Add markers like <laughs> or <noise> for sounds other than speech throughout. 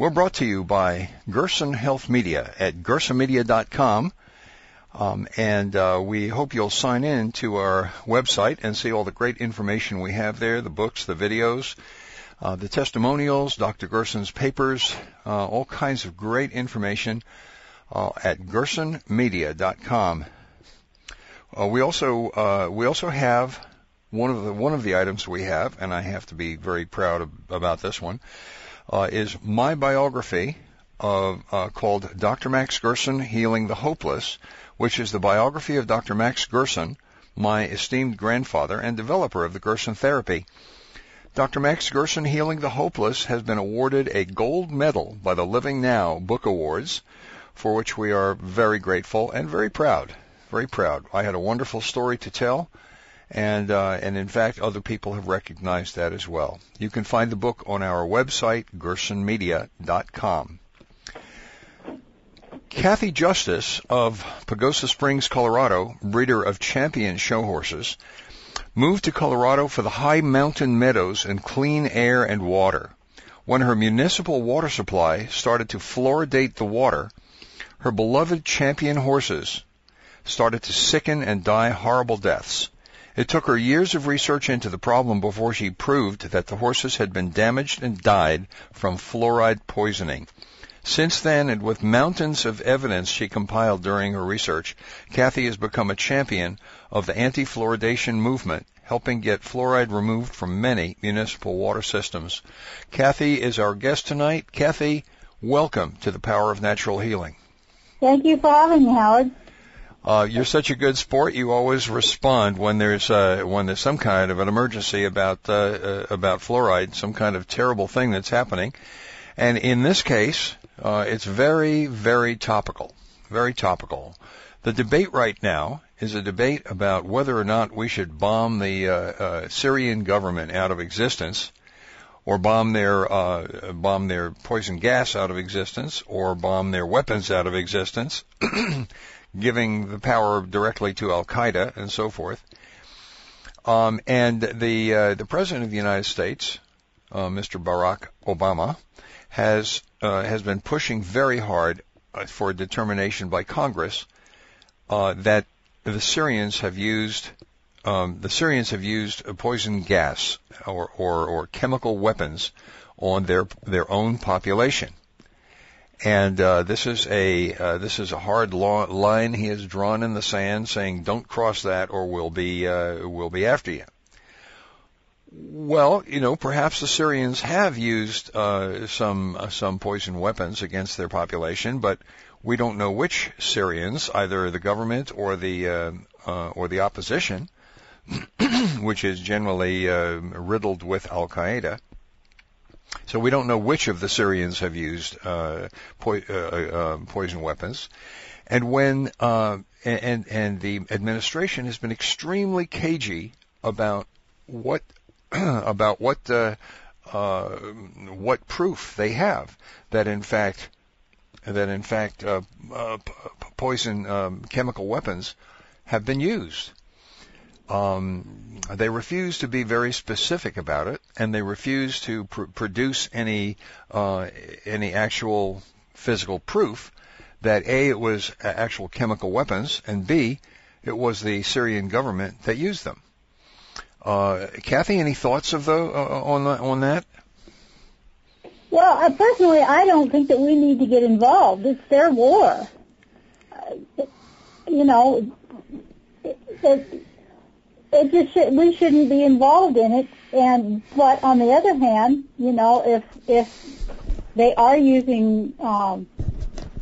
We're brought to you by Gerson Health Media at gersonmedia.com. Um, and uh, we hope you'll sign in to our website and see all the great information we have there, the books, the videos, uh, the testimonials, Dr. Gerson's papers, uh, all kinds of great information uh, at gersonmedia.com. Uh, we also uh, we also have one of the one of the items we have, and I have to be very proud of, about this one uh, is my biography of, uh, called Dr. Max Gerson Healing the Hopeless, which is the biography of Dr. Max Gerson, my esteemed grandfather and developer of the Gerson therapy. Dr. Max Gerson Healing the Hopeless has been awarded a gold medal by the Living Now Book Awards, for which we are very grateful and very proud. Very proud. I had a wonderful story to tell and uh, and in fact other people have recognized that as well. You can find the book on our website gersonmedia.com. Kathy Justus of Pagosa Springs, Colorado, breeder of champion show horses, moved to Colorado for the high mountain meadows and clean air and water. When her municipal water supply started to fluoridate the water, her beloved champion horses started to sicken and die horrible deaths. It took her years of research into the problem before she proved that the horses had been damaged and died from fluoride poisoning. Since then, and with mountains of evidence she compiled during her research, Kathy has become a champion of the anti-fluoridation movement, helping get fluoride removed from many municipal water systems. Kathy is our guest tonight. Kathy, welcome to the Power of Natural Healing. Thank you for having me, Howard. Uh, you're such a good sport. You always respond when there's uh, when there's some kind of an emergency about uh, uh, about fluoride, some kind of terrible thing that's happening. And in this case, uh, it's very very topical, very topical. The debate right now is a debate about whether or not we should bomb the uh, uh, Syrian government out of existence, or bomb their uh, bomb their poison gas out of existence, or bomb their weapons out of existence. <clears throat> giving the power directly to Al Qaeda and so forth. Um, and the uh, the president of the United States, uh, Mr. Barack Obama, has uh, has been pushing very hard uh, for determination by Congress uh, that the Syrians have used um, the Syrians have used poison gas or, or, or chemical weapons on their their own population and uh, this is a uh, this is a hard law, line he has drawn in the sand, saying don't cross that or we'll be uh, we'll be after you. Well, you know, perhaps the Syrians have used uh, some uh, some poison weapons against their population, but we don't know which Syrians, either the government or the uh, or the opposition, <clears throat> which is generally uh, riddled with Al Qaeda. So we don't know which of the Syrians have used uh, po- uh, uh, poison weapons. And when uh, and and the administration has been extremely cagey about what <clears throat> about what uh, uh, what proof they have that in fact that in fact poison um, chemical weapons have been used. Um, they refuse to be very specific about it, and they refuse to pr- produce any uh, any actual physical proof that A, it was actual chemical weapons, and B, it was the Syrian government that used them. Uh, Kathy, any thoughts of the, uh, on, on that? Well, uh, personally, I don't think that we need to get involved. It's their war. Uh, you know, it, it, it just should, we shouldn't be involved in it. And but on the other hand, you know, if if they are using um,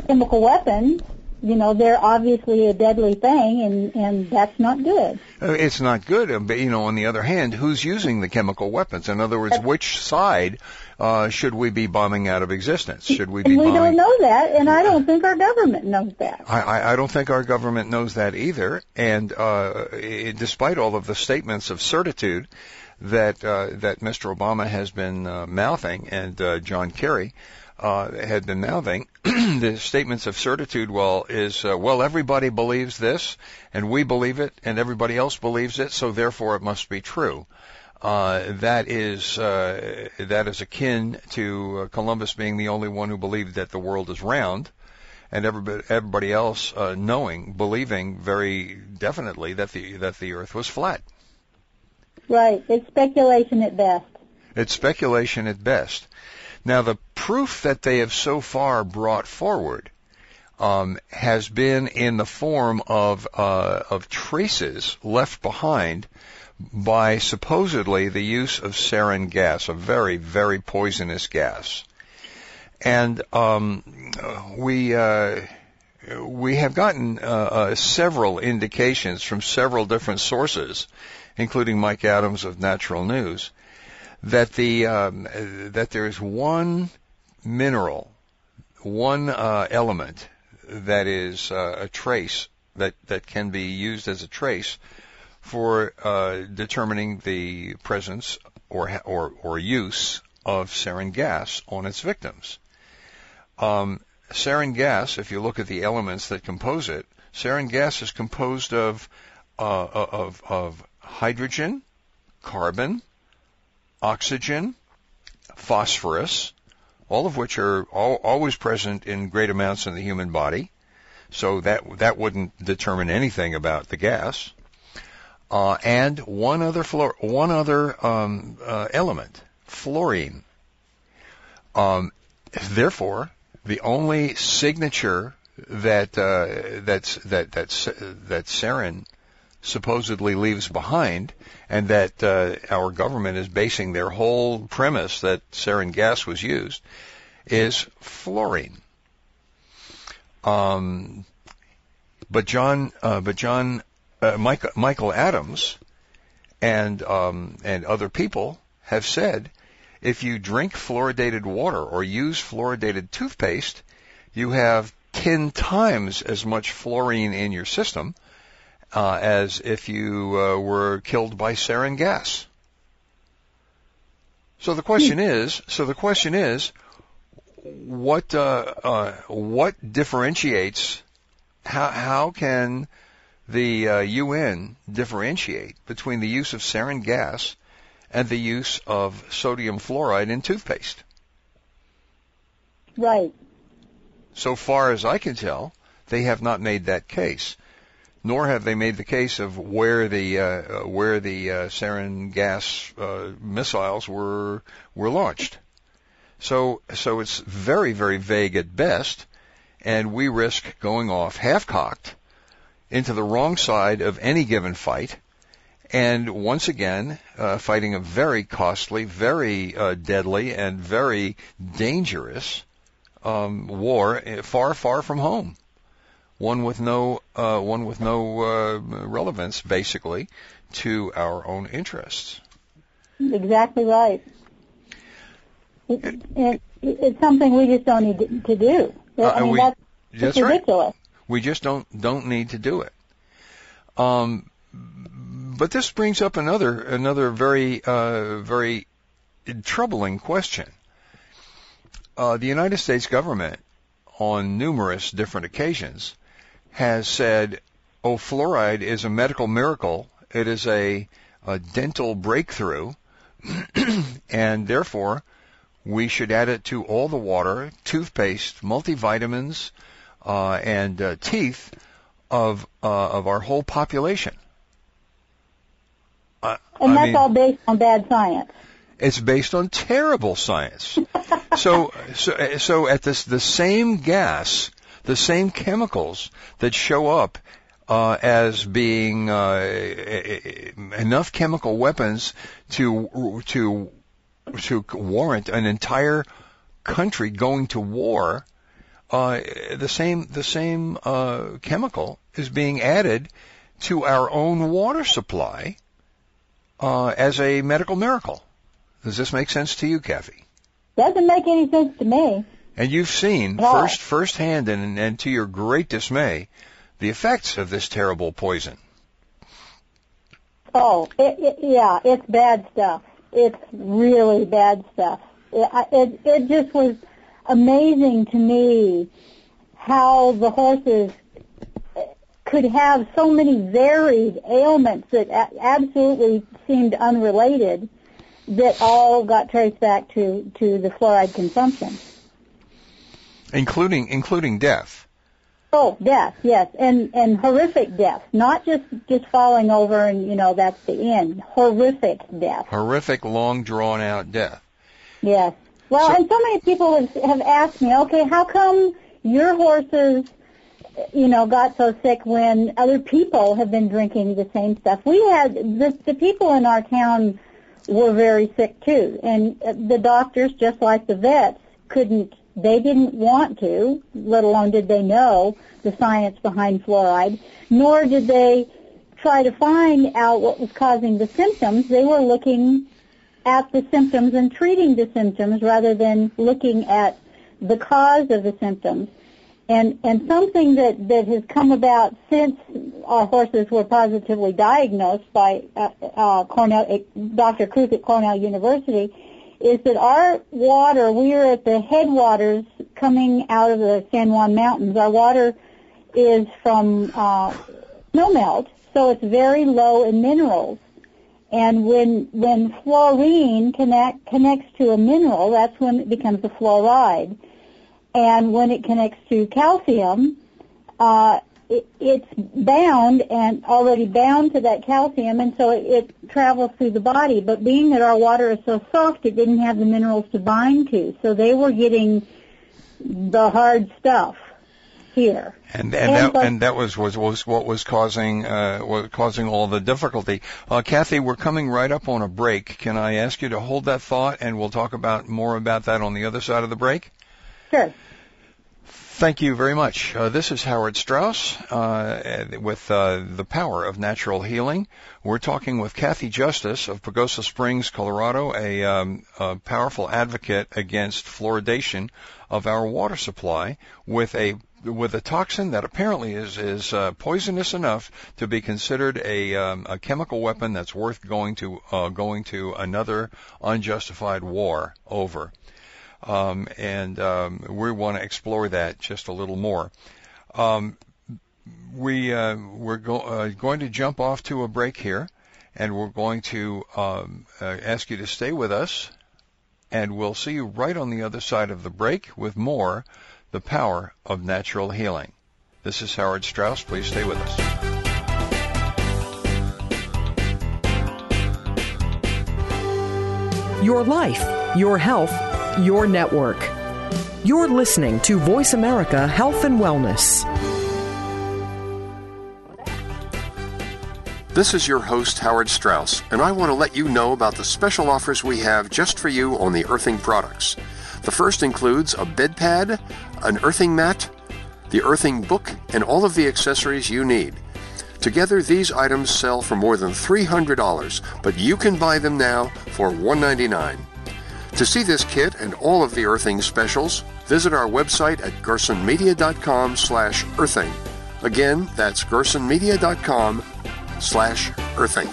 chemical weapons, you know, they're obviously a deadly thing, and and that's not good. Uh, it's not good, uh, but you know, on the other hand, who's using the chemical weapons? In other words, which side uh, should we be bombing out of existence? Should we be? And we bombing... don't know that, and I don't think our government knows that. I, I, I don't think our government knows that either. And uh, it, despite all of the statements of certitude that uh, that Mr. Obama has been uh, mouthing, and uh, John Kerry uh, had been mouthing, <clears throat> the statements of certitude, well, is, uh, well, everybody believes this, and we believe it, and everybody else believes it, so therefore it must be true. Uh, that is uh, that is akin to uh, Columbus being the only one who believed that the world is round, and everybody, everybody else uh, knowing, believing very definitely that the that the Earth was flat. Right. It's speculation at best. It's speculation at best. Now, the proof that they have so far brought forward um, has been in the form of uh, of traces left behind by supposedly the use of sarin gas, a very, very poisonous gas. And um, we uh, we have gotten uh, uh, several indications from several different sources, including Mike Adams of Natural News, that the um, that there is one mineral, one uh, element that is uh, a trace that that can be used as a trace for uh, determining the presence or, or, or use of sarin gas on its victims. Um, sarin gas, if you look at the elements that compose it, sarin gas is composed of uh, of, of hydrogen, carbon, oxygen, phosphorus, all of which are all, always present in great amounts in the human body. So that that wouldn't determine anything about the gas uh, and one other fluor- one other um, uh, element, fluorine. Um, therefore, the only signature that uh, that's that that's that sarin supposedly leaves behind, and that uh, our government is basing their whole premise that sarin gas was used, is fluorine. Um, but John, uh, but John uh, Mike, Michael Adams and um, and other people have said if you drink fluoridated water or use fluoridated toothpaste, you have 10 times as much fluorine in your system uh, as if you uh, were killed by sarin gas. So the question is, so the question is, what uh, uh what differentiates? How how can the uh, UN differentiate between the use of sarin gas and the use of sodium fluoride in toothpaste. Right. So far as I can tell, they have not made that case, nor have they made the case of where the uh, where the uh, sarin gas uh, missiles were were launched. So so it's very very vague at best, and we risk going off half cocked into the wrong side of any given fight, and once again, uh, fighting a very costly, very uh, deadly, and very dangerous um, war eh, far, far from home. One with no, uh, one with no uh, relevance, basically, to our own interests. Exactly right. It, it, it's something we just don't need to do. I uh, mean, we, that's, that's ridiculous. Right. We just don't don't need to do it. Um, but this brings up another another very uh, very troubling question. Uh, the United States government, on numerous different occasions, has said, "Oh, fluoride is a medical miracle. It is a, a dental breakthrough, <clears throat> and therefore." we should add it to all the water, toothpaste, multivitamins, uh, and uh, teeth of uh, of our whole population. and that's mean, all based on bad science. It's based on terrible science. <laughs> so, so, so at this, the same gas, the same chemicals that show up uh, as being uh, enough chemical weapons to to to warrant an entire country going to war. Uh, the same the same uh, chemical is being added to our own water supply uh, as a medical miracle. Does this make sense to you, Kathy? Doesn't make any sense to me. And you've seen No. first firsthand and, and to your great dismay the effects of this terrible poison. Oh, it, it, yeah, it's bad stuff. It's really bad stuff. It, it, it just was amazing to me how the horses could have so many varied ailments that a- absolutely seemed unrelated that all got traced back to, to the fluoride consumption. Including including death. Oh, death, yes, and and horrific death, not just just falling over and you know that's the end. Horrific death. Horrific, long drawn out death. Yes. Well, So- and so many people have, have asked me, okay, how come your horses, you know, got so sick when other people have been drinking the same stuff? We had the the people in our town were very sick too, and uh, the doctors, just like the vets, couldn't. They didn't want to, let alone did they know the science behind fluoride, nor did they try to find out what was causing the symptoms. They were looking at the symptoms and treating the symptoms rather than looking at the cause of the symptoms. And and something that that has come about since our horses were positively diagnosed by uh, uh, Cornell, uh, Dr. Krook at Cornell University, is that our water, we are at the headwaters coming out of the San Juan Mountains. Our water is from uh, snowmelt, so it's very low in minerals. And when when fluorine connect, connects to a mineral, that's when it becomes a fluoride. And when it connects to calcium, uh, it, it's bound and already bound to that calcium, and so it, it travels through the body. But being that our water is so soft, it didn't have the minerals to bind to, so they were getting the hard stuff here. And and And that but- and that was was was what was causing uh, was causing all the difficulty. Uh, Kathy, we're coming right up on a break. Can I ask you to hold that thought, and we'll talk about more about that on the other side of the break? Sure. Thank you very much. Uh, this is Howard Strauss uh, with uh, the power of natural healing. We're talking with Kathy Justus of Pagosa Springs, Colorado, a, um, a powerful advocate against fluoridation of our water supply with a with a toxin that apparently is is uh, poisonous enough to be considered a um, a chemical weapon that's worth going to uh, going to another unjustified war over um, and um, we want to explore that just a little more. Um, we uh, we're go- uh, going to jump off to a break here, and we're going to um, uh, ask you to stay with us, and we'll see you right on the other side of the break with more the power of natural healing. This is Howard Strauss. Please stay with us. Your life, your health, your network. You're listening to Voice America Health and Wellness. This is your host, Howard Strauss, and I want to let you know about the special offers we have just for you on the earthing products. The first includes a bed pad, an earthing mat, the earthing book, and all of the accessories you need. Together, these items sell for more than $300, but you can buy them now for $199. To see this kit and all of the earthing specials, visit our website at gersonmedia.com slash earthing. Again, that's gersonmedia.com slash earthing.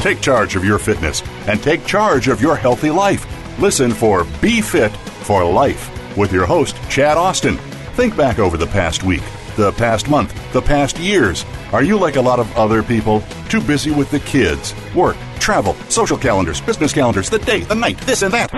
Take charge of your fitness and take charge of your healthy life. Listen for Be Fit for Life with your host, Chad Austin. Think back over the past week, the past month, the past years. Are you like a lot of other people? Too busy with the kids, work, travel, social calendars, business calendars, the day, the night, this and that.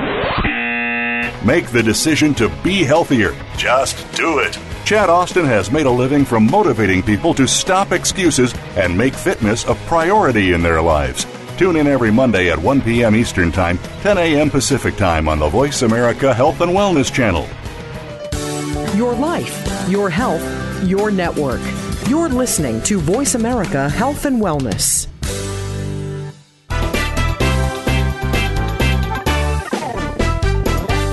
Make the decision to be healthier. Just do it. Chad Austin has made a living from motivating people to stop excuses and make fitness a priority in their lives. Tune in every Monday at 1 p.m. Eastern Time, 10 a.m. Pacific Time on the Voice America Health and Wellness Channel. Your life, your health, your network. You're listening to Voice America Health and Wellness.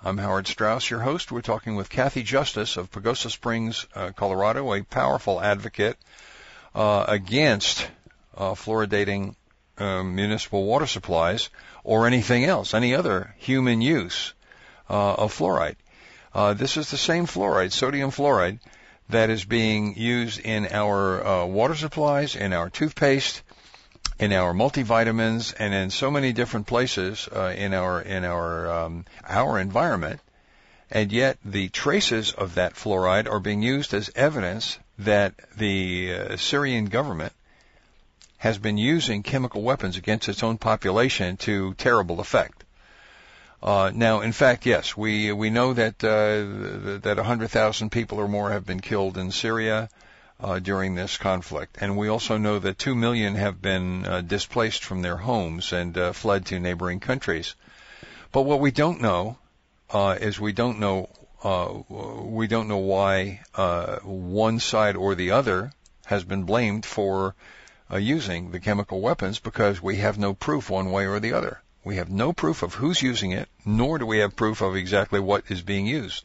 I'm Howard Strauss, your host. We're talking with Kathy Justus of Pagosa Springs, uh, Colorado, a powerful advocate uh, against uh, fluoridating uh, municipal water supplies or anything else, any other human use uh, of fluoride. Uh, this is the same fluoride, sodium fluoride, that is being used in our water supplies, in our toothpaste, in our multivitamins and in so many different places uh, in our in our um, our environment, and yet the traces of that fluoride are being used as evidence that the uh, Syrian government has been using chemical weapons against its own population to terrible effect. Uh, now, in fact, yes, we we know that uh, that 100,000 people or more have been killed in Syria uh, during this conflict. And we also know that 2 million have been uh, displaced from their homes and uh, fled to neighboring countries. But what we don't know uh, is we don't know uh, we don't know why uh, one side or the other has been blamed for using the chemical weapons because we have no proof one way or the other. We have no proof of who's using it, nor do we have proof of exactly what is being used.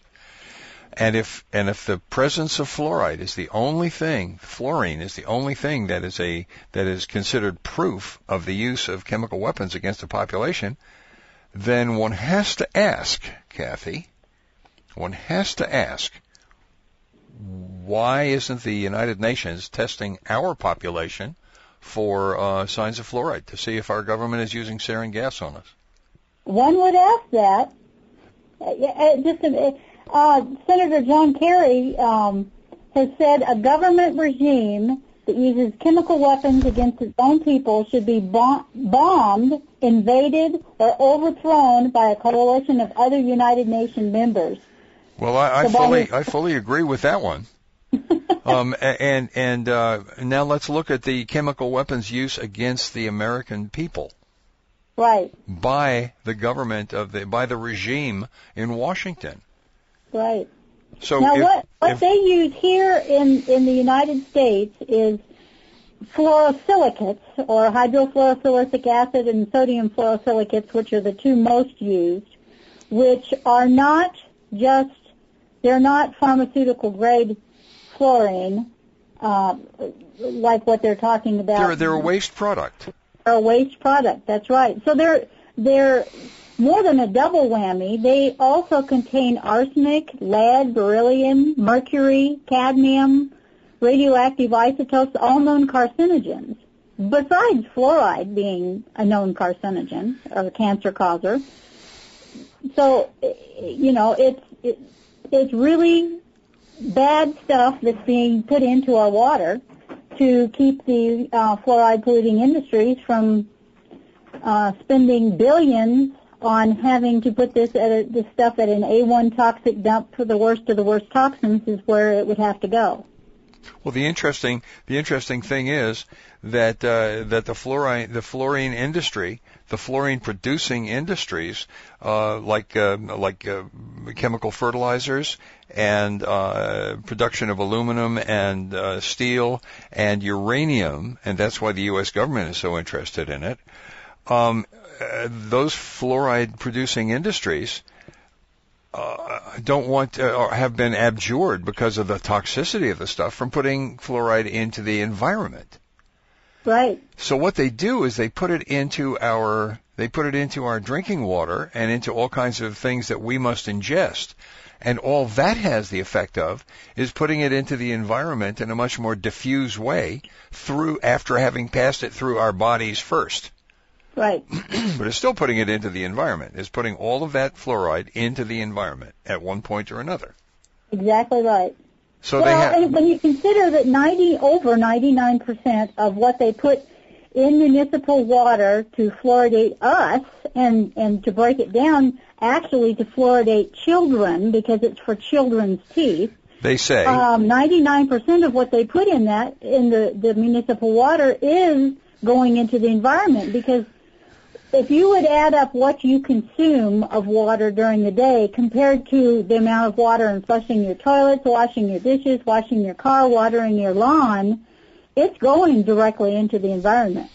And if and if the presence of fluoride is the only thing, fluorine is the only thing that is a that is considered proof of the use of chemical weapons against a population, then one has to ask, Kathy, one has to ask, why isn't the United Nations testing our population for uh, signs of fluoride to see if our government is using sarin gas on us? One would ask that. Uh, uh just. Uh, uh, Senator John Kerry um, has said a government regime that uses chemical weapons against its own people should be bom- bombed, invaded, or overthrown by a coalition of other United Nations members. Well, I, I fully I fully agree with that one. <laughs> um, and and uh, now let's look at the chemical weapons use against the American people. Right. By the government of the by the regime in Washington. Right. So now, if, what what if, they use here in in the United States is fluorosilicates or hydrofluorosilicic acid and sodium fluorosilicates, which are the two most used, which are not just they're not pharmaceutical grade fluorine uh, like what they're talking about. They're they're a waste product. They're a waste product. That's right. So they're they're more than a double whammy, they also contain arsenic, lead, beryllium, mercury, cadmium, radioactive isotopes, all known carcinogens. Besides fluoride being a known carcinogen or a cancer causer. So, you know, it's, it, it's really bad stuff that's being put into our water to keep the uh, fluoride polluting industries from uh, spending billions on having to put this a, this stuff at an A1 toxic dump for the worst of the worst toxins is where it would have to go. Well, the interesting the interesting thing is that uh, that the fluorine the fluorine industry, the fluorine producing industries, uh, like uh, like uh, chemical fertilizers and uh, production of aluminum and uh, steel and uranium, and that's why the U.S. government is so interested in it. Um, uh, those fluoride producing industries uh, don't want to, or have been abjured because of the toxicity of the stuff from putting fluoride into the environment. Right. So what they do is they put it into our they put it into our drinking water and into all kinds of things that we must ingest. And all that has the effect of is putting it into the environment in a much more diffuse way through after having passed it through our bodies first. Right. <clears throat> but it's still putting it into the environment. It's putting all of that fluoride into the environment at one point or another. Exactly right. So well, they have. and when you consider that 90 over 99% of what they put in municipal water to fluoridate us and and to break it down actually to fluoridate children because it's for children's teeth. They say Um, 99% of what they put in that in the the municipal water is going into the environment because if you would add up what you consume of water during the day compared to the amount of water in flushing your toilets, washing your dishes, washing your car, watering your lawn, it's going directly into the environment.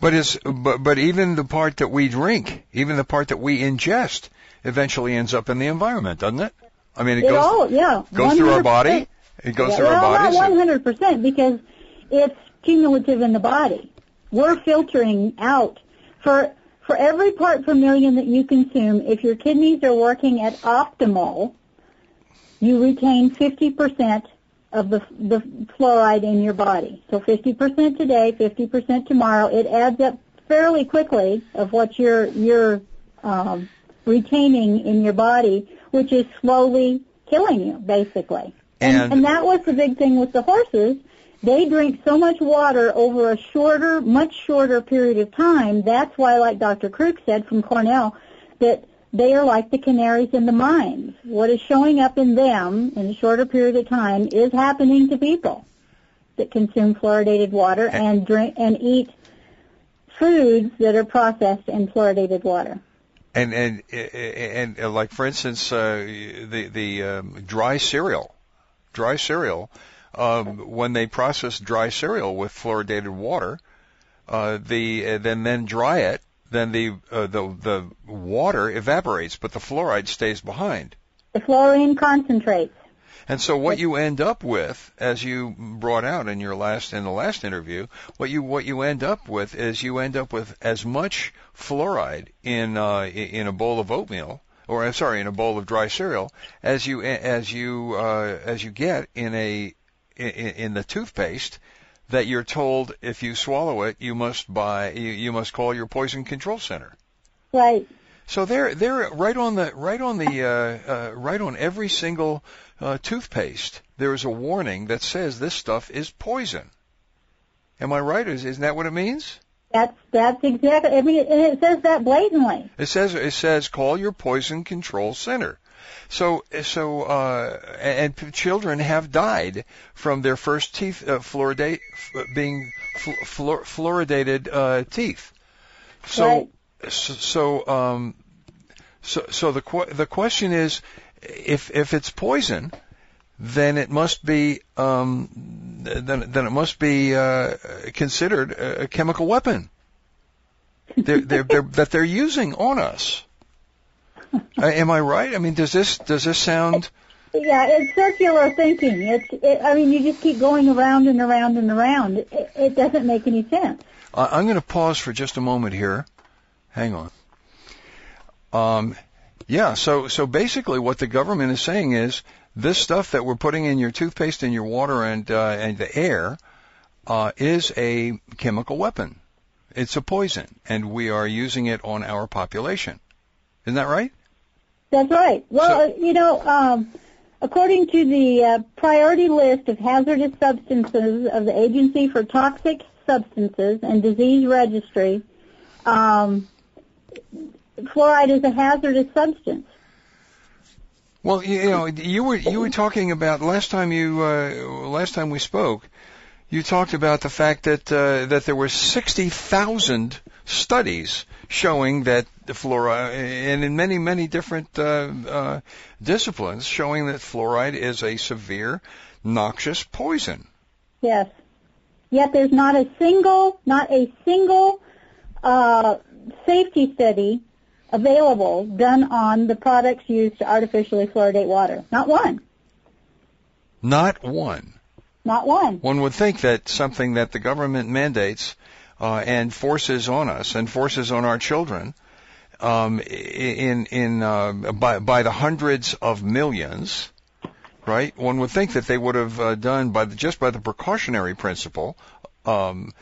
But is but but even the part that we drink, even the part that we ingest, eventually ends up in the environment, doesn't it? I mean, it, It goes all, yeah, goes through our body. It goes Yeah, through our well, bodies. not 100% because it's cumulative in the body. We're filtering out for for every part per million that you consume. If your kidneys are working at optimal, you retain 50% of the the fluoride in your body. So 50% today, 50% tomorrow. It adds up fairly quickly of what you're you're um, retaining in your body, which is slowly killing you, basically. And- And, and that was the big thing with the horses. They drink so much water over a shorter, much shorter period of time. That's why, like Dr. Krook said from Cornell, that they are like the canaries in the mines. What is showing up in them in a shorter period of time is happening to people that consume fluoridated water and drink and eat foods that are processed in fluoridated water. And and and, and like for instance, uh, the the um, dry cereal, dry cereal, um, when they process dry cereal with fluoridated water, uh, the uh, then then dry it, then the uh, the the water evaporates, but the fluoride stays behind. The fluorine concentrates. And so what you end up with, as you brought out in your last in the last interview, what you what you end up with is you end up with as much fluoride in uh, in a bowl of oatmeal, or I'm sorry, in a bowl of dry cereal, as you as you uh, as you get in a in, in the toothpaste that you're told if you swallow it, you must buy you, you must call your poison control center. Right. So they're they're right on the right on the uh, uh, right on every single uh, toothpaste. There is a warning that says this stuff is poison. Am I right? Is isn't that what it means? That's that's exactly. I mean, and it says that blatantly. It says it says call your poison control center. So so uh, and, and children have died from their first teeth uh, fluoridate f- being fl- fluor- fluoridated uh, teeth. So Right. so so, um, so so the qu- the question is if if it's poison then it must be um, then then it must be uh, considered a, a chemical weapon they're, they're, they're, that they're using on us. Uh, am I right? I mean, does this does this sound? Yeah, it's circular thinking. It's. It, I mean, you just keep going around and around and around. It, it doesn't make any sense. Uh, I'm going to pause for just a moment here. Hang on. Um, yeah. So so basically, what the government is saying is this stuff that we're putting in your toothpaste and your water and uh, and the air uh, is a chemical weapon. It's a poison, and we are using it on our population. Isn't that right? That's right. Well, uh, you know, um, according to the uh, priority list of hazardous substances of the Agency for Toxic Substances and Disease Registry, um, fluoride is a hazardous substance. Well, you, know, you were you were talking about last time you uh, last time we spoke. You talked about the fact that uh, that there were sixty thousand studies showing that fluoride, and in many many different uh, uh, disciplines, showing that fluoride is a severe noxious poison. Yes. Yet there's not a single, not a single uh, safety study available done on the products used to artificially fluoridate water. Not one. Not one. Not one. One would think that something that the government mandates uh, and forces on us and forces on our children um, in in uh, by by the hundreds of millions, right? One would think that they would have uh, done by the, just by the precautionary principle um,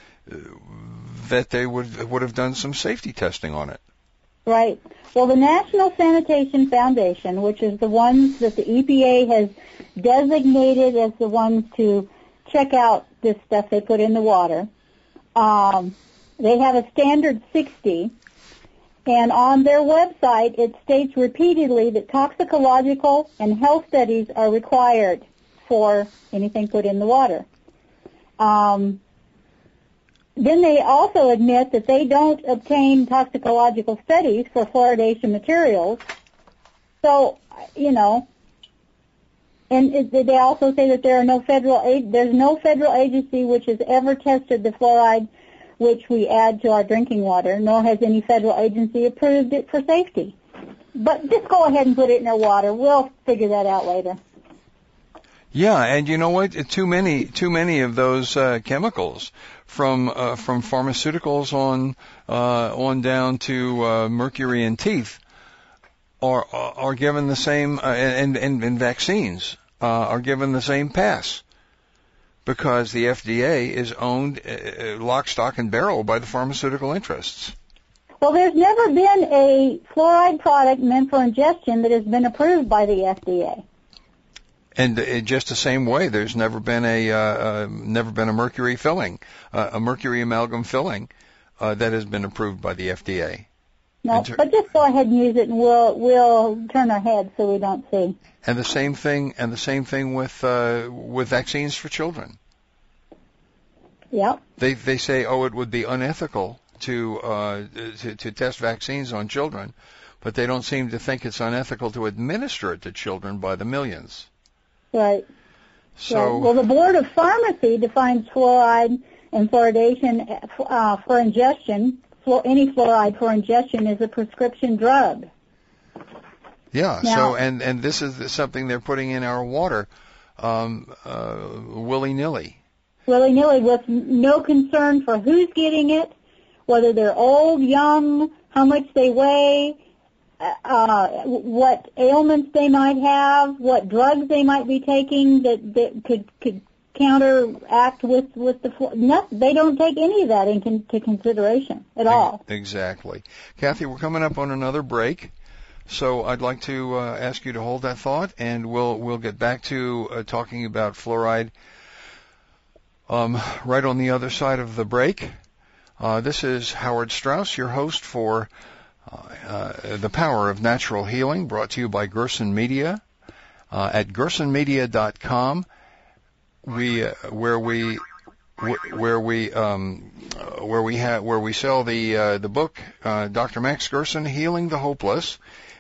that they would would have done some safety testing on it. Right. Well, the National Sanitation Foundation, which is the ones that the EPA has designated as the ones to check out this stuff they put in the water, um, they have a standard 60, and on their website it states repeatedly that toxicological and health studies are required for anything put in the water. Um, then they also admit that they don't obtain toxicological studies for fluoridation materials. So, you know, and it, they also say that there are no federal there's no federal agency which has ever tested the fluoride which we add to our drinking water, nor has any federal agency approved it for safety. But just go ahead and put it in our water. We'll figure that out later. Yeah, and you know what? Too many, too many of those uh, chemicals from uh, from pharmaceuticals on uh, on down to uh, mercury in teeth are are given the same uh, and, and and vaccines uh, are given the same pass because the FDA is owned uh, lock, stock, and barrel by the pharmaceutical interests. Well, there's never been a fluoride product meant for ingestion that has been approved by the FDA. And in just the same way, there's never been a uh, uh, never been a mercury filling, uh, a mercury amalgam filling uh, that has been approved by the FDA. No, ter- but just go ahead and use it, and we'll we'll turn our heads so we don't see. And the same thing, and the same thing with uh, with vaccines for children. Yep. They they say, oh, it would be unethical to uh, to, to test vaccines on children, but they don't seem to think it's unethical to administer it to children by the millions. Right. So, right. well, the Board of Pharmacy defines fluoride and fluoridation uh, for ingestion. Any fluoride for ingestion is a prescription drug. Yeah. Now, so, and and this is something they're putting in our water, um, uh, willy nilly. Willy nilly, with no concern for who's getting it, whether they're old, young, how much they weigh, uh, what ailments they might have, what drugs they might be taking that, that could could counteract with with the no, they don't take any of that into consideration at all. Exactly, Kathy. We're coming up on another break, so I'd like to uh, ask you to hold that thought, and we'll we'll get back to uh, talking about fluoride. Um, right on the other side of the break. Uh, this is Howard Strauss, your host for uh, the Power of Natural Healing, brought to you by Gerson Media uh, at gersonmedia.com. We uh, where we where we um, where we have where we sell the uh, the book uh, Dr. Max Gerson Healing the Hopeless.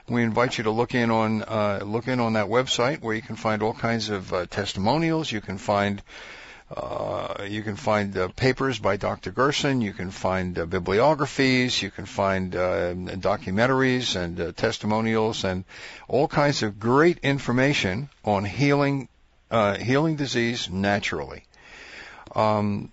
We invite you to look in on uh, look in on that website where you can find all kinds of uh, testimonials. You can find uh, you can find uh, papers by Dr. Gerson. You can find uh, bibliographies. You can find uh, documentaries and uh, testimonials and all kinds of great information on healing uh, healing disease naturally. Um,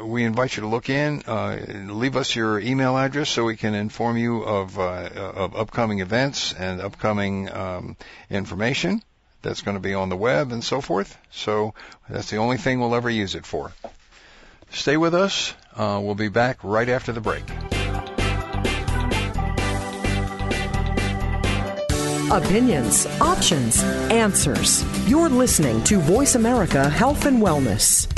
we invite you to look in. Uh, leave us your email address so we can inform you of uh, of upcoming events and upcoming um, information that's going to be on the web and so forth. So that's the only thing we'll ever use it for. Stay with us. Uh, we'll be back right after the break. Opinions, options, answers. You're listening to Voice America Health and Wellness.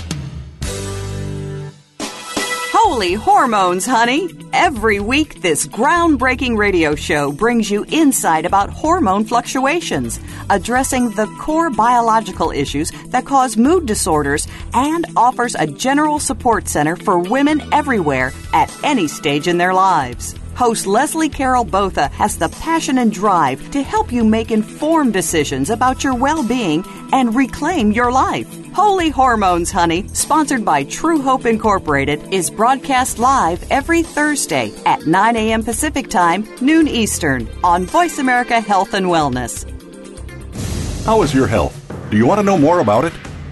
Holy hormones, honey! Every week, this groundbreaking radio show brings you insight about hormone fluctuations, addressing the core biological issues that cause mood disorders, and offers a general support center for women everywhere at any stage in their lives. Host Leslie Carol Botha has the passion and drive to help you make informed decisions about your well being and reclaim your life. Holy Hormones, Honey, sponsored by True Hope Incorporated, is broadcast live every Thursday at 9 a.m. Pacific Time, noon Eastern, on Voice America Health and Wellness. How is your health? Do you want to know more about it?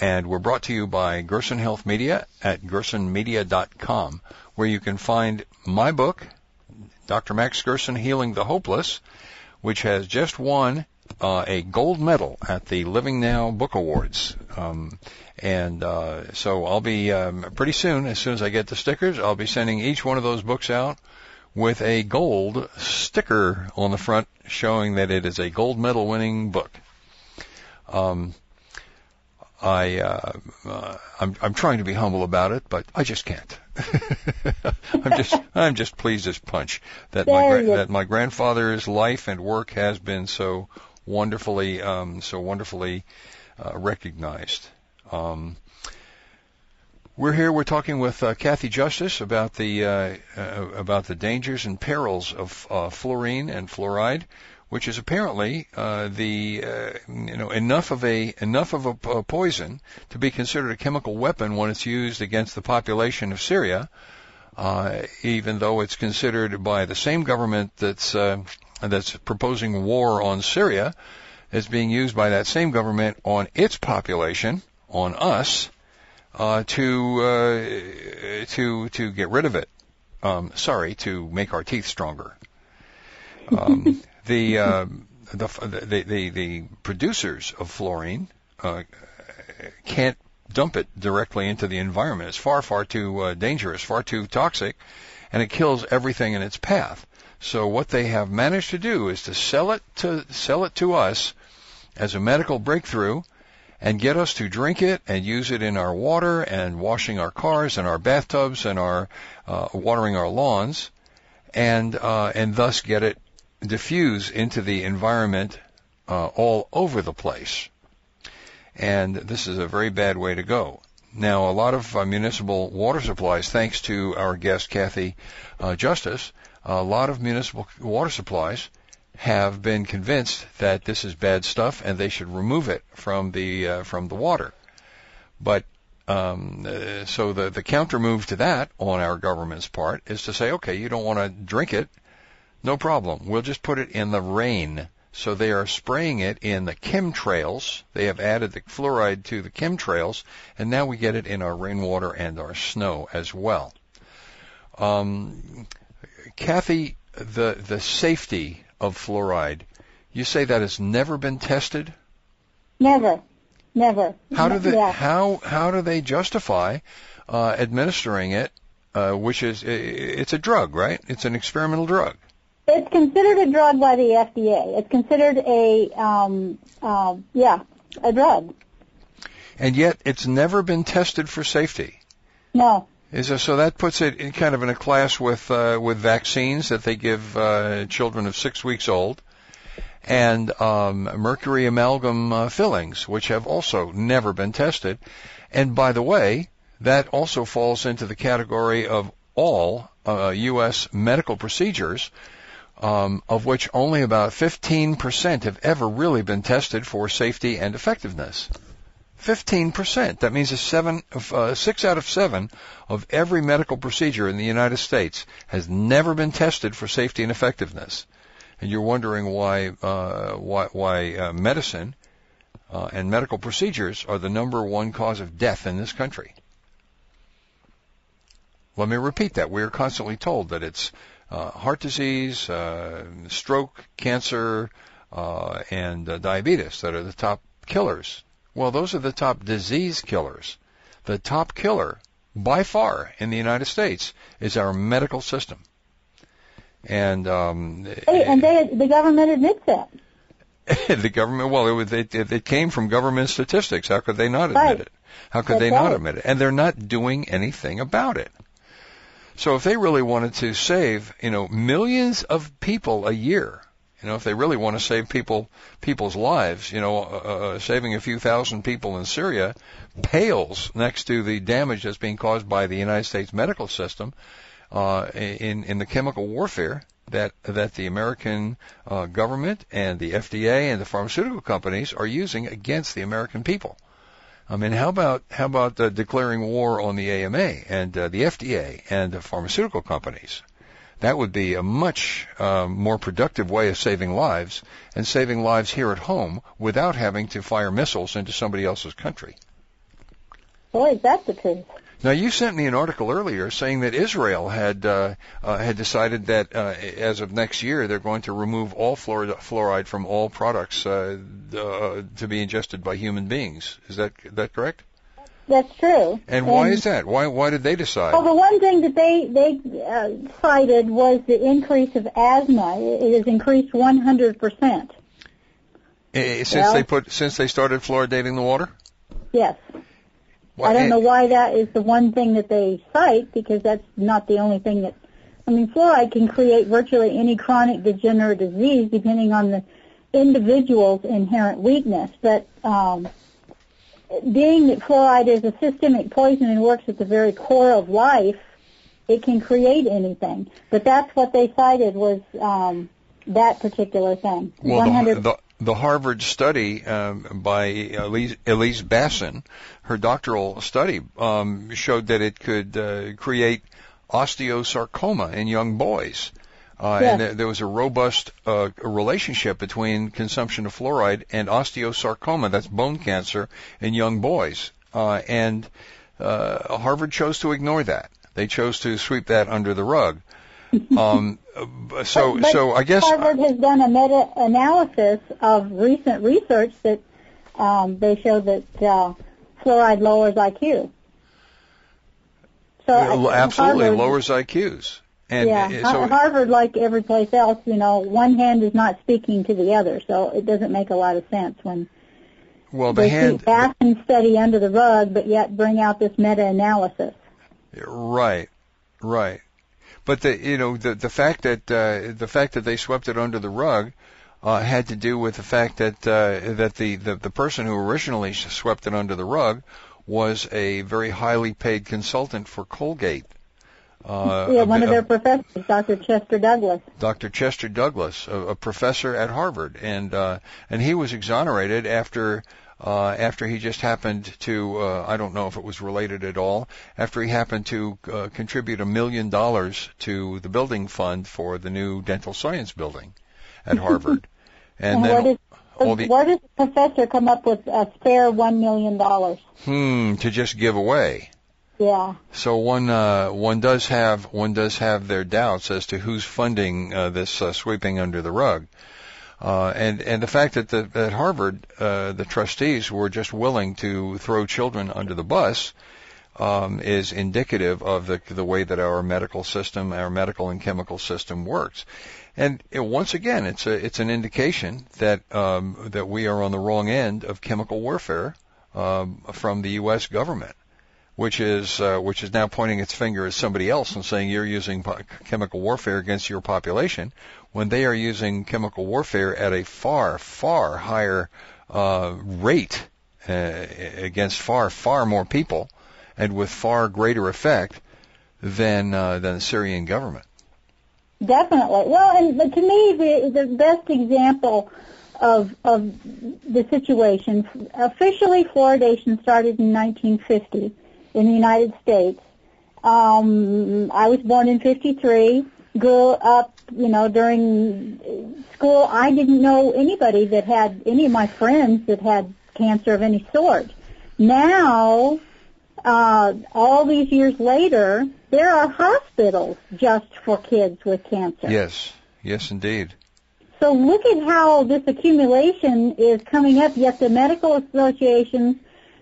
and we're brought to you by Gerson Health Media at gersonmedia.com, where you can find my book, Dr. Max Gerson Healing the Hopeless, which has just won uh, a gold medal at the Living Now Book Awards. Um, and uh, so I'll be um, pretty soon, as soon as I get the stickers, I'll be sending each one of those books out with a gold sticker on the front showing that it is a gold medal winning book. Um, I uh, uh, I'm I'm trying to be humble about it, but I just can't. <laughs> I'm just I'm just pleased as punch that my gra- that my grandfather's life and work has been so wonderfully um, so wonderfully uh, recognized. Um, we're here. We're talking with uh, Kathy Justus about the uh, uh, about the dangers and perils of uh, fluorine and fluoride which is apparently uh, the uh, you know enough of a enough of a, a, poison to be considered a chemical weapon when it's used against the population of Syria, uh, even though it's considered by the same government that's uh, that's proposing war on Syria as being used by that same government on its population, on us, uh, to uh, to to get rid of it. Um, sorry, to make our teeth stronger. Um, <laughs> the, uh, the, the, the, the, producers of fluorine uh, can't dump it directly into the environment. It's far, far too uh, dangerous, far too toxic, and it kills everything in its path. So what they have managed to do is to sell it to sell it to us as a medical breakthrough and get us to drink it and use it in our water and washing our cars and our bathtubs and our uh, watering our lawns and uh, and thus get it diffuse into the environment uh, all over the place. And this is a very bad way to go. Now, a lot of uh, municipal water supplies, thanks to our guest Kathy uh, Justus, a lot of municipal water supplies have been convinced that this is bad stuff and they should remove it from the uh, from the water. But um, uh, so the the counter move to that on our government's part is to say, okay, you don't want to drink it, no problem. We'll just put it in the rain. So they are spraying it in the chemtrails. They have added the fluoride to the chemtrails, and now we get it in our rainwater and our snow as well. Um, Kathy, the the safety of fluoride, you say that has never been tested. Never, never. How do they yeah. how how do they justify uh, administering it? Uh, which is it's a drug, right? It's an experimental drug. It's considered a drug by the FDA. It's considered a, um, uh, yeah, a drug. And yet, it's never been tested for safety. No. Is there, so that puts it in kind of in a class with uh, with vaccines that they give uh, children of six weeks old, and um, mercury amalgam uh, fillings, which have also never been tested. And by the way, that also falls into the category of all U.S. Uh, medical procedures um, of which only about 15% have ever really been tested for safety and effectiveness. 15%. That means a seven, uh, six out of seven of every medical procedure in the United States has never been tested for safety and effectiveness. And you're wondering why, uh, why, why uh, medicine uh, and medical procedures are the number one cause of death in this country. Let me repeat that. We are constantly told that it's uh, heart disease, uh, stroke, cancer, uh, and uh, diabetes that are the top killers. Well, those are the top disease killers. The top killer, by far, in the United States is our medical system. And um, Hey, and they, the government admits that. <laughs> the government, well, it, was, it, it came from government statistics. How could they not admit Right. it? How could That's they not right. admit it? And they're not doing anything about it. So if they really wanted to save, you know, millions of people a year, you know, if they really want to save people people's lives, you know, uh, uh, saving a few thousand people in Syria pales next to the damage that's being caused by the United States medical system uh, in in the chemical warfare that that the American uh, government and the FDA and the pharmaceutical companies are using against the American people. I mean, how about how about uh, declaring war on the AMA and uh, the FDA and the pharmaceutical companies? That would be a much uh, more productive way of saving lives and saving lives here at home without having to fire missiles into somebody else's country. Boy, is that the truth. Now, you sent me an article earlier saying that Israel had uh, uh, had decided that uh, as of next year they're going to remove all fluoride, from all products uh, uh, to be ingested by human beings. Is that that correct? That's true. And why is that? Why why did they decide? Well, the one thing that they they uh, cited was the increase of asthma. It has increased 100 percent. Eh, since well- they put since they started fluoridating the water. Yes. Why- I don't know why that is the one thing that they cite because that's not the only thing that. I mean, fluoride can create virtually any chronic degenerative disease depending on the individual's inherent weakness. But um, being that fluoride is a systemic poison and works at the very core of life, it can create anything. But that's what they cited was um, that particular thing. Well, 100 the, the, the Harvard study um, by Elise, Elise Bassin, her doctoral study, um, showed that it could uh, create osteosarcoma in young boys. Uh, Yes. And there, there was a robust uh, relationship between consumption of fluoride and osteosarcoma, that's bone cancer, in young boys. Uh, and uh, Harvard chose to ignore that. They chose to sweep that under the rug. Um, so, But- but so I guess Harvard has done a meta-analysis of recent research that um, they show that uh, fluoride lowers IQ. So absolutely Harvard, lowers IQs. And yeah, uh, so Harvard, like every place else, you know, one hand is not speaking to the other, so it doesn't make a lot of sense when well, the they hand keep Bassin study under the rug, but yet bring out this meta-analysis. right, right. But the you know the the fact that uh, the fact that they swept it under the rug uh, had to do with the fact that uh, that the, the the person who originally swept it under the rug was a very highly paid consultant for Colgate. Uh, yeah, one bit- of their professors, Dr. Chester Douglas. Dr. Chester Douglas, a, a professor at Harvard, and uh, and he was exonerated after uh, after he just happened to uh, I don't know if it was related at all after he happened to uh, contribute a million dollars to the building fund for the new dental science building at Harvard, <laughs> and And then where does the where does the professor come up with a spare one million dollars? hmm to just give away. Yeah. So one uh, one does have one does have their doubts as to who's funding uh, this uh, sweeping under the rug, uh, and and the fact that the, at Harvard uh, the trustees were just willing to throw children under the bus um, is indicative of the the way that our medical system, our medical and chemical system works. And it, once again, it's a it's an indication that um, that we are on the wrong end of chemical warfare um, from the U.S. government which is uh, which is now pointing its finger at somebody else and saying you're using chemical warfare against your population, when they are using chemical warfare at a far far higher uh, rate uh, against far far more people, and with far greater effect than uh, than the Syrian government. Definitely. Well, and but to me, the the best example of of the situation officially fluoridation started in 1950 in the United States. Um, I was born in '53. Grew up, you know, during school. I didn't know anybody that had any of my friends that had cancer of any sort. Now, uh, all these years later, there are hospitals just for kids with cancer. Yes, yes, indeed. So look at how this accumulation is coming up. Yet the medical associations,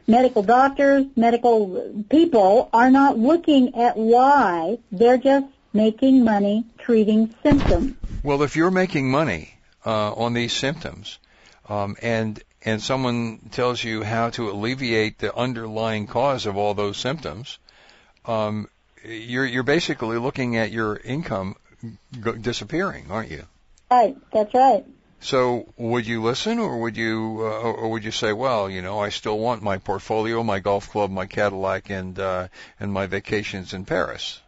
medical doctors, medical people are not looking at why. They're just making money treating symptoms. Well, if you're making money uh, on these symptoms, um, and and someone tells you how to alleviate the underlying cause of all those symptoms, um, you're you're basically looking at your income g- disappearing, aren't you? Right, that's right. So would you listen, or would you, uh, or would you say, well, you know, I still want my portfolio, my golf club, my Cadillac, and uh, and my vacations in Paris?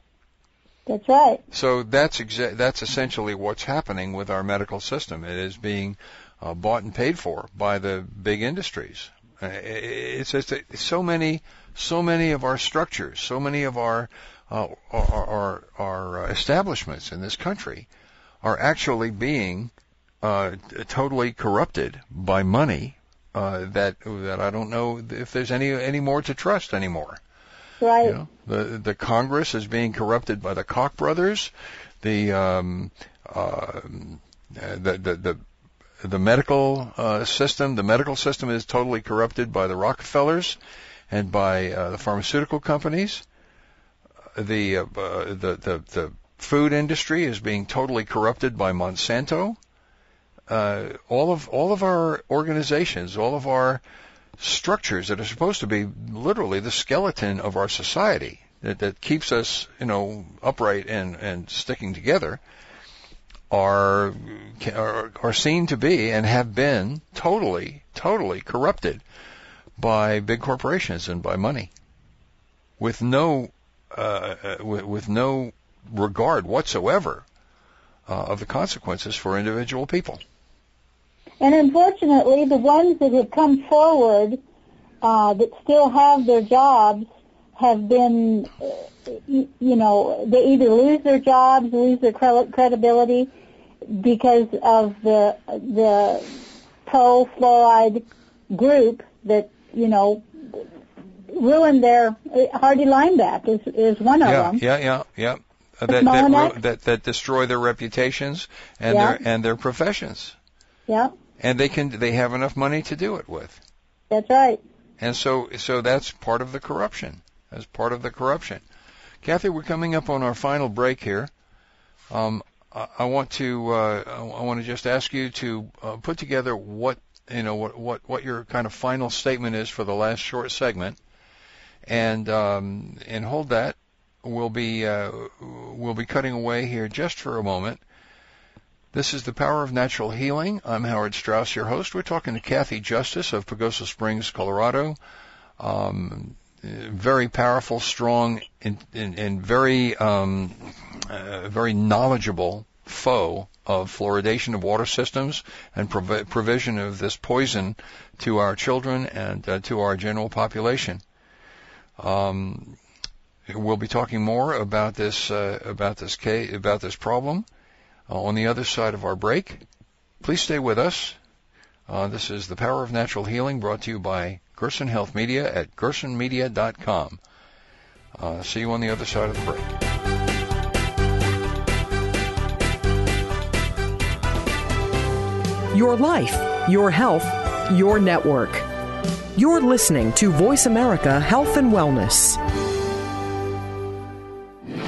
That's right. So that's exa- that's essentially what's happening with our medical system. It is being uh, bought and paid for by the big industries. Uh, it's just so many, so many of our structures, so many of our uh, our, our, our establishments in this country are actually being uh, totally corrupted by money uh, that that I don't know if there's any any more to trust anymore. Right. You know, the the Congress is being corrupted by the Koch brothers. The um, uh, the, the the the medical uh, system, the medical system is totally corrupted by the Rockefellers and by uh, the pharmaceutical companies. The, uh, the the the food industry is being totally corrupted by Monsanto. Uh, all of all of our organizations, all of our structures that are supposed to be literally the skeleton of our society that, that keeps us, you know, upright and, and sticking together are, are are seen to be and have been totally, totally corrupted by big corporations and by money, with no uh, with, with no regard whatsoever uh, of the consequences for individual people. And unfortunately, the ones that have come forward uh, that still have their jobs have been, uh, you, you know, they either lose their jobs, lose their credibility because of the the pro fluoride group that you know ruined their Hardy Limeback is is one of yeah, them. Yeah, yeah, yeah. Uh, that, that, that that destroy their reputations and Yeah. their and their professions, Yeah, and they can they have enough money to do it with, that's right. and so so that's part of the corruption. That's part of the corruption. Kathy, we're coming up on our final break here. Um, I, I want to uh, I want to just ask you to uh, put together what you know what what what your kind of final statement is for the last short segment, and um, and hold that. We'll be uh, we'll be cutting away here just for a moment. This is the power of natural healing. I'm Howard Strauss, your host. We're talking to Kathy Justus of Pagosa Springs, Colorado. Um, very powerful, strong, and, and, and very um, uh, very knowledgeable foe of fluoridation of water systems and prov- provision of this poison to our children and uh, to our general population. Um, we'll be talking more about this uh, about this case, about this problem on the other side of our break. Please stay with us. Uh, this is the Power of Natural Healing, brought to you by Gerson Health Media at gersonmedia.com. Uh, see you on the other side of the break. Your life, your health, your network. You're listening to Voice America Health and Wellness.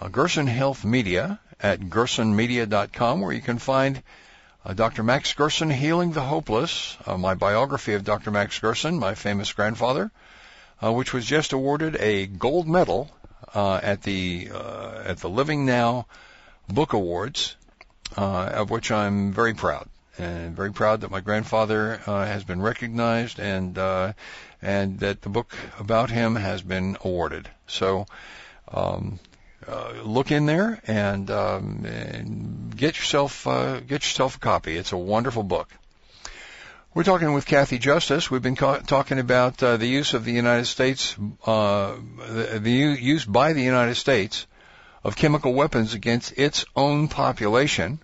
uh, Gerson Health Media at gersonmedia.com, where you can find uh, Dr. Max Gerson, Healing the Hopeless, uh, my biography of Dr. Max Gerson, my famous grandfather, uh, which was just awarded a gold medal uh, at the uh, at the Living Now Book Awards, of which I'm very proud. And very proud that my grandfather has been recognized and and that the book about him has been awarded. So um, uh, look in there and, um, and get yourself uh, get yourself a copy. It's a wonderful book. We're talking with Kathy Justus. We've been ca- talking about uh, the use of the United States, uh, the, the use by the United States of chemical weapons against its own population.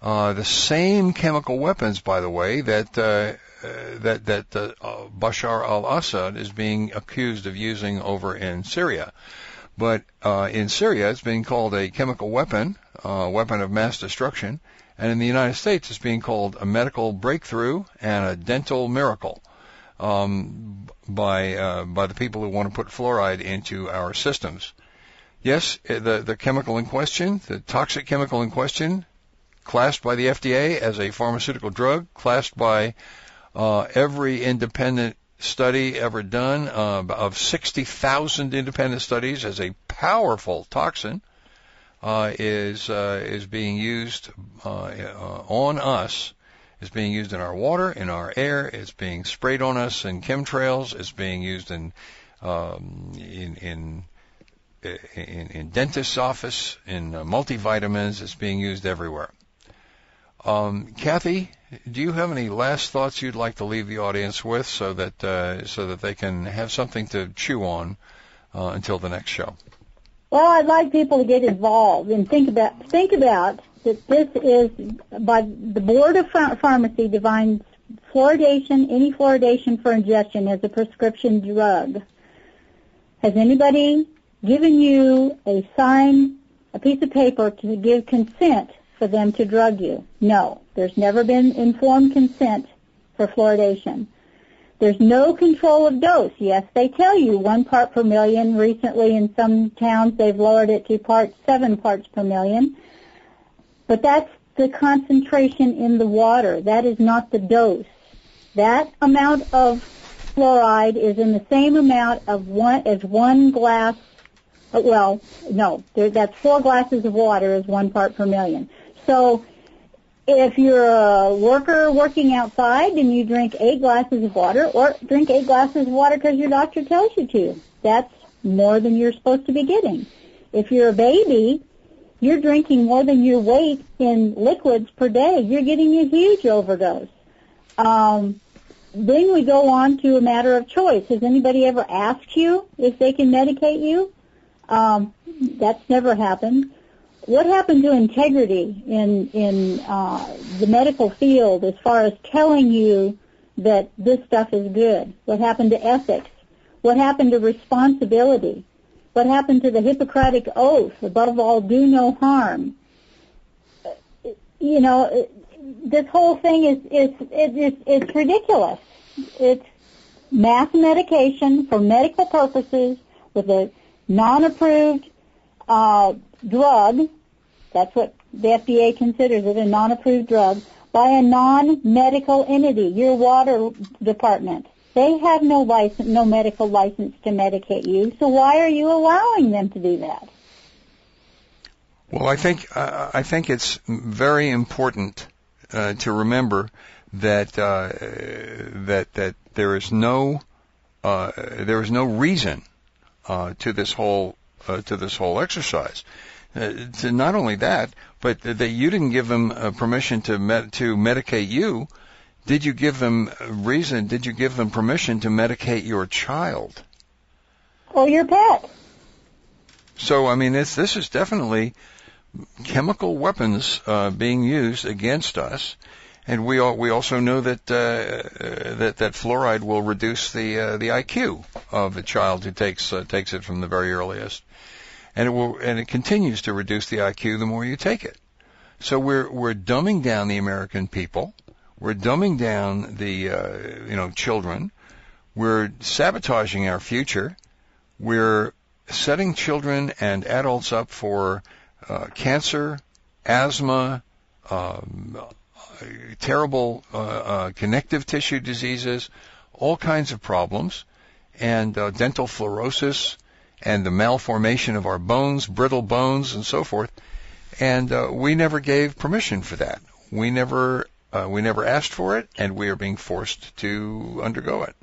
Uh, the same chemical weapons, by the way, that that that Bashar al-Assad is being accused of using over in Syria. But uh, in Syria, it's being called a chemical weapon, uh, weapon of mass destruction, and in the United States, it's being called a medical breakthrough and a dental miracle um, by uh, by the people who want to put fluoride into our systems. Yes, eh, the the chemical in question, the toxic chemical in question, classed by the FDA as a pharmaceutical drug, classed by uh, every independent study ever done uh, of 60,000 independent studies as a powerful toxin uh, is uh, is being used uh, uh, on us. Is being used in our water, in our air. It's being sprayed on us in chemtrails. It's being used in um, in, in in, in dentist's office, in multivitamins. It's being used everywhere. Um, Kathy, do you have any last thoughts you'd like to leave the audience with, so that uh, so that they can have something to chew on uh, until the next show? Well, I'd like people to get involved and think about think about that. This is by the Board of Pharmacy defines fluoridation, any fluoridation for ingestion, as a prescription drug. Has anybody given you a sign, a piece of paper to give consent for them to drug you? No. There's never been informed consent for fluoridation. There's no control of dose. Yes, they tell you one part per million. Recently in some towns they've lowered it to parts, seven parts per million. But that's the concentration in the water. That is not the dose. That amount of fluoride is in the same amount of one as one glass. Well, no, that's four glasses of water is one part per million. So if you're a worker working outside and you drink eight glasses of water, or drink eight glasses of water because your doctor tells you to, that's more than you're supposed to be getting. If you're a baby, you're drinking more than your weight in liquids per day. You're getting a huge overdose. Um, then we go on to a matter of choice. Has anybody ever asked you if they can medicate you? Um, that's never happened what happened to integrity in in uh, the medical field as far as telling you that this stuff is good? What happened to ethics? What happened to responsibility? What happened to the Hippocratic oath? Above all, do no harm. You know, this whole thing is is it's it's ridiculous. It's mass medication for medical purposes with a non-approved uh, drug. That's what the FDA considers it, a non-approved drug, by a non-medical entity, your water department. They have no license, no medical license to medicate you. So why are you allowing them to do that? Well, I think uh, I think it's very important uh, to remember that uh, that that there is no uh, there is no reason uh, to this whole uh, to this whole exercise. To not only that, but that you didn't give them permission to med- to medicate you. Did you give them reason? Did you give them permission to medicate your child? Or your pet? So I mean, this this is definitely chemical weapons uh, being used against us, and we all, we also know that uh, uh that that fluoride will reduce the uh, the IQ of a child who takes uh, takes it from the very earliest, and it will and it continues to reduce the IQ the more you take it. So we're we're dumbing down the American people. We're dumbing down the uh, you know children. We're sabotaging our future. We're setting children and adults up for uh, cancer, asthma, um, terrible uh, uh, connective tissue diseases, all kinds of problems, and uh, dental fluorosis, and the malformation of our bones, brittle bones, and so forth. And uh, we never gave permission for that. We never uh, we never asked for it, and we are being forced to undergo it.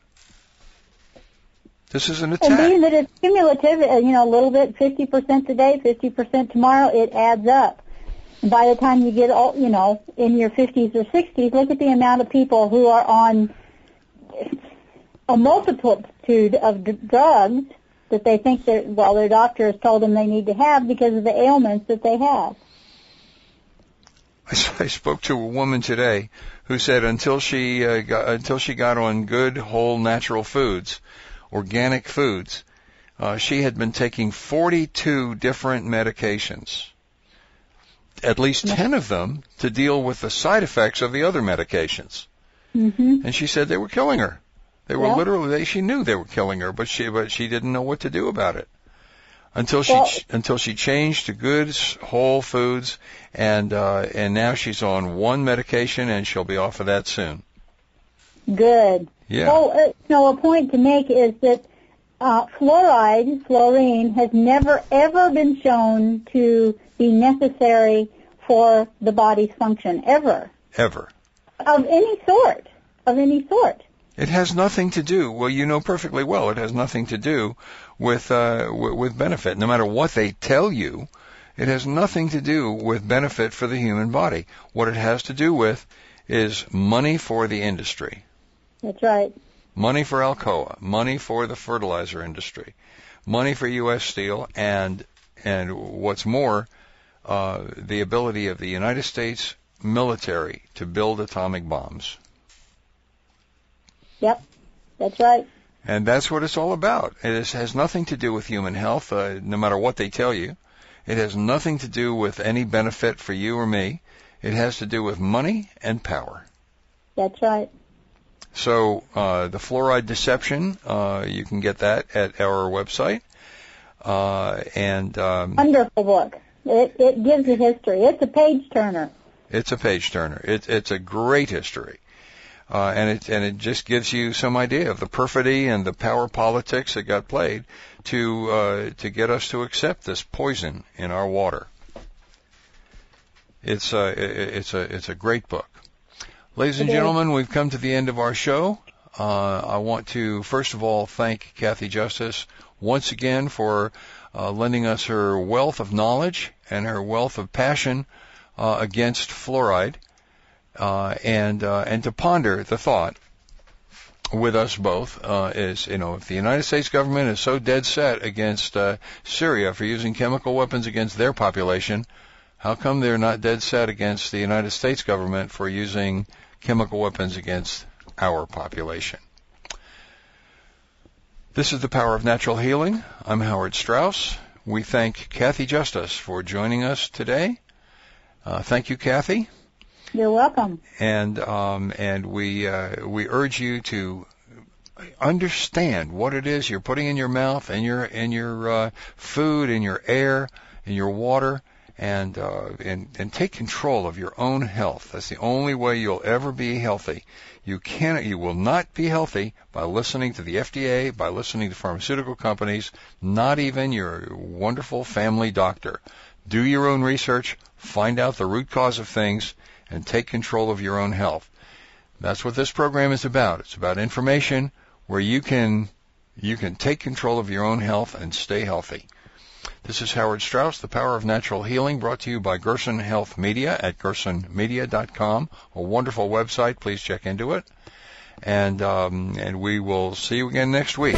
This is an attack. And being that it's cumulative, uh, you know, a little bit, 50% today, 50% tomorrow, it adds up. And by the time you get, all, you know, in your 50s or 60s, look at the amount of people who are on a multitude of d- drugs that they think that, well, their doctor has told them they need to have because of the ailments that they have. I spoke to a woman today who said until she uh, got, until she got on good whole natural foods, organic foods, uh, she had been taking 42 different medications, at least 10 of them to deal with the side effects of the other medications. Mm-hmm. And she said they were killing her. They were yeah. literally, they, she knew they were killing her, but she, but she didn't know what to do about it until she well, until she changed to good whole foods and uh and now she's on one medication and she'll be off of that soon good yeah. Well, uh, no, a point to make is that uh, fluoride, fluorine, has never ever been shown to be necessary for the body's function, ever. Ever. Of any sort. Of any sort. It has nothing to do. Well, you know perfectly well. It has nothing to do with uh, w- with benefit. No matter what they tell you, it has nothing to do with benefit for the human body. What it has to do with is money for the industry. That's right. Money for Alcoa, money for the fertilizer industry, money for U.S. Steel, and and what's more, uh, the ability of the United States military to build atomic bombs. Yep, that's right. And that's what it's all about. It is, has nothing to do with human health, uh, no matter what they tell you. It has nothing to do with any benefit for you or me. It has to do with money and power. That's right. So uh, the fluoride deception, uh, you can get that at our website. Uh, and um, wonderful book. It, it gives a history. It's a page turner. It's a page turner. It, it's a great history. Uh, and it and it just gives you some idea of the perfidy and the power politics that got played to uh, to get us to accept this poison in our water. It's a it's a it's a great book. Ladies and gentlemen, we've come to the end of our show. Uh, I want to first of all thank Kathy Justus once again for uh, lending us her wealth of knowledge and her wealth of passion uh, against fluoride, uh, and uh, and to ponder the thought with us both uh, is you know if the United States government is so dead set against Syria for using chemical weapons against their population, how come they're not dead set against the United States government for using chemical weapons against our population. This is the power of natural healing. I'm Howard Strauss. We thank Kathy Justus for joining us today. Uh, thank you, Kathy. You're welcome. And um, and we uh, we urge you to understand what it is you're putting in your mouth and your in your uh, food, in your air, in your water, and, uh, and, and take control of your own health. That's the only way you'll ever be healthy. You can you will not be healthy by listening to the FDA, by listening to pharmaceutical companies, not even your wonderful family doctor. Do your own research, find out the root cause of things, and take control of your own health. That's what this program is about. It's about information where you can you can take control of your own health and stay healthy. This is Howard Strauss, The Power of Natural Healing, brought to you by Gerson Health Media at gersonmedia.com, a wonderful website. Please check into it. And, um, and we will see you again next week.